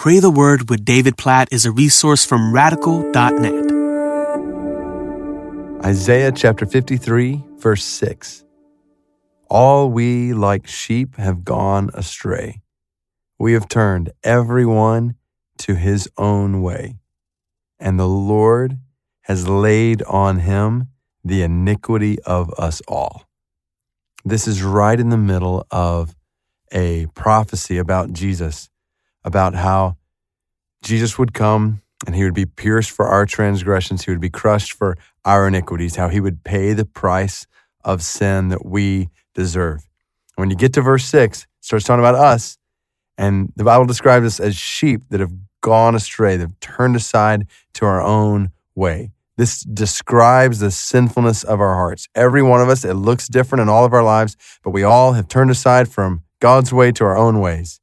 Pray the Word with David Platt is a resource from radical.net. Isaiah chapter 53, verse 6. All we like sheep have gone astray. We have turned every one to his own way, and the Lord has laid on him the iniquity of us all. This is right in the middle of a prophecy about Jesus about how Jesus would come and he would be pierced for our transgressions, he would be crushed for our iniquities, how he would pay the price of sin that we deserve. When you get to verse 6, it starts talking about us, and the Bible describes us as sheep that have gone astray, that have turned aside to our own way. This describes the sinfulness of our hearts. Every one of us, it looks different in all of our lives, but we all have turned aside from God's way to our own ways.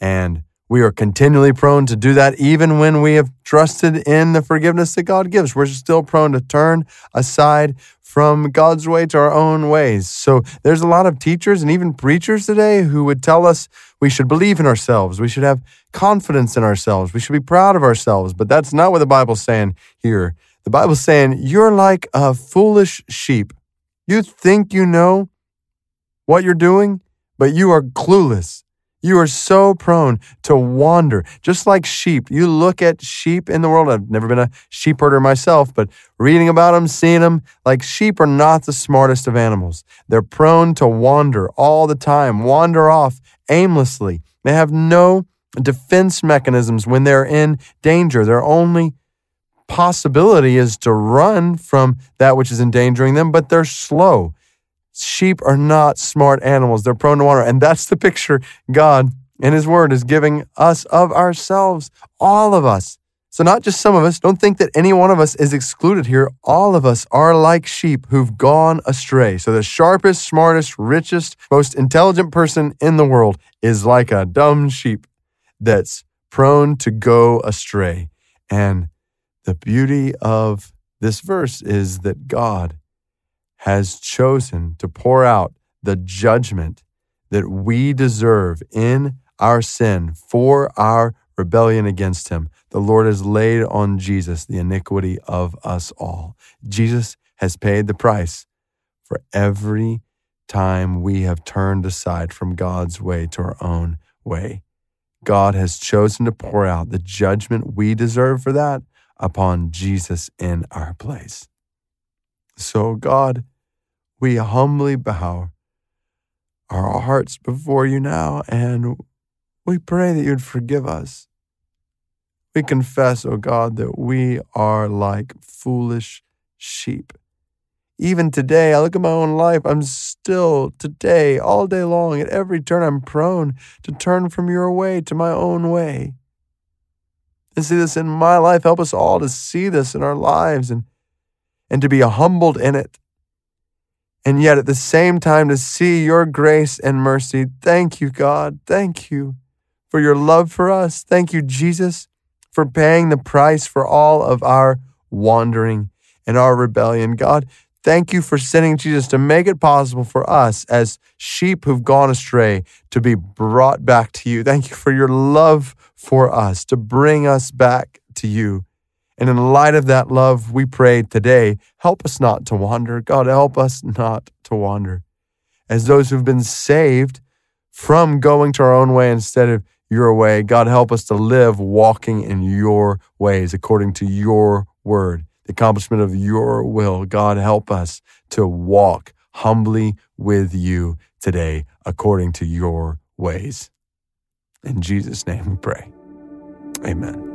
And we are continually prone to do that even when we have trusted in the forgiveness that God gives. We're still prone to turn aside from God's way to our own ways. So there's a lot of teachers and even preachers today who would tell us we should believe in ourselves. We should have confidence in ourselves. We should be proud of ourselves. But that's not what the Bible's saying here. The Bible's saying you're like a foolish sheep. You think you know what you're doing, but you are clueless. You are so prone to wander, just like sheep. You look at sheep in the world. I've never been a sheep herder myself, but reading about them, seeing them, like sheep are not the smartest of animals. They're prone to wander all the time, wander off aimlessly. They have no defense mechanisms when they're in danger. Their only possibility is to run from that which is endangering them, but they're slow. Sheep are not smart animals. They're prone to wander. And that's the picture God in His Word is giving us of ourselves, all of us. So, not just some of us. Don't think that any one of us is excluded here. All of us are like sheep who've gone astray. So, the sharpest, smartest, richest, most intelligent person in the world is like a dumb sheep that's prone to go astray. And the beauty of this verse is that God has chosen to pour out the judgment that we deserve in our sin for our rebellion against him. The Lord has laid on Jesus the iniquity of us all. Jesus has paid the price for every time we have turned aside from God's way to our own way. God has chosen to pour out the judgment we deserve for that upon Jesus in our place. So, God, we humbly bow our hearts before you now, and we pray that you'd forgive us. We confess, O oh God, that we are like foolish sheep. Even today, I look at my own life, I'm still today, all day long, at every turn, I'm prone to turn from your way to my own way. And see this in my life. Help us all to see this in our lives and, and to be humbled in it and yet at the same time to see your grace and mercy. Thank you, God. Thank you for your love for us. Thank you, Jesus, for paying the price for all of our wandering and our rebellion. God, thank you for sending Jesus to make it possible for us as sheep who've gone astray to be brought back to you. Thank you for your love for us to bring us back to you. And in light of that love, we pray today, help us not to wander. God, help us not to wander. As those who've been saved from going to our own way instead of your way, God, help us to live walking in your ways according to your word, the accomplishment of your will. God, help us to walk humbly with you today according to your ways. In Jesus' name we pray. Amen.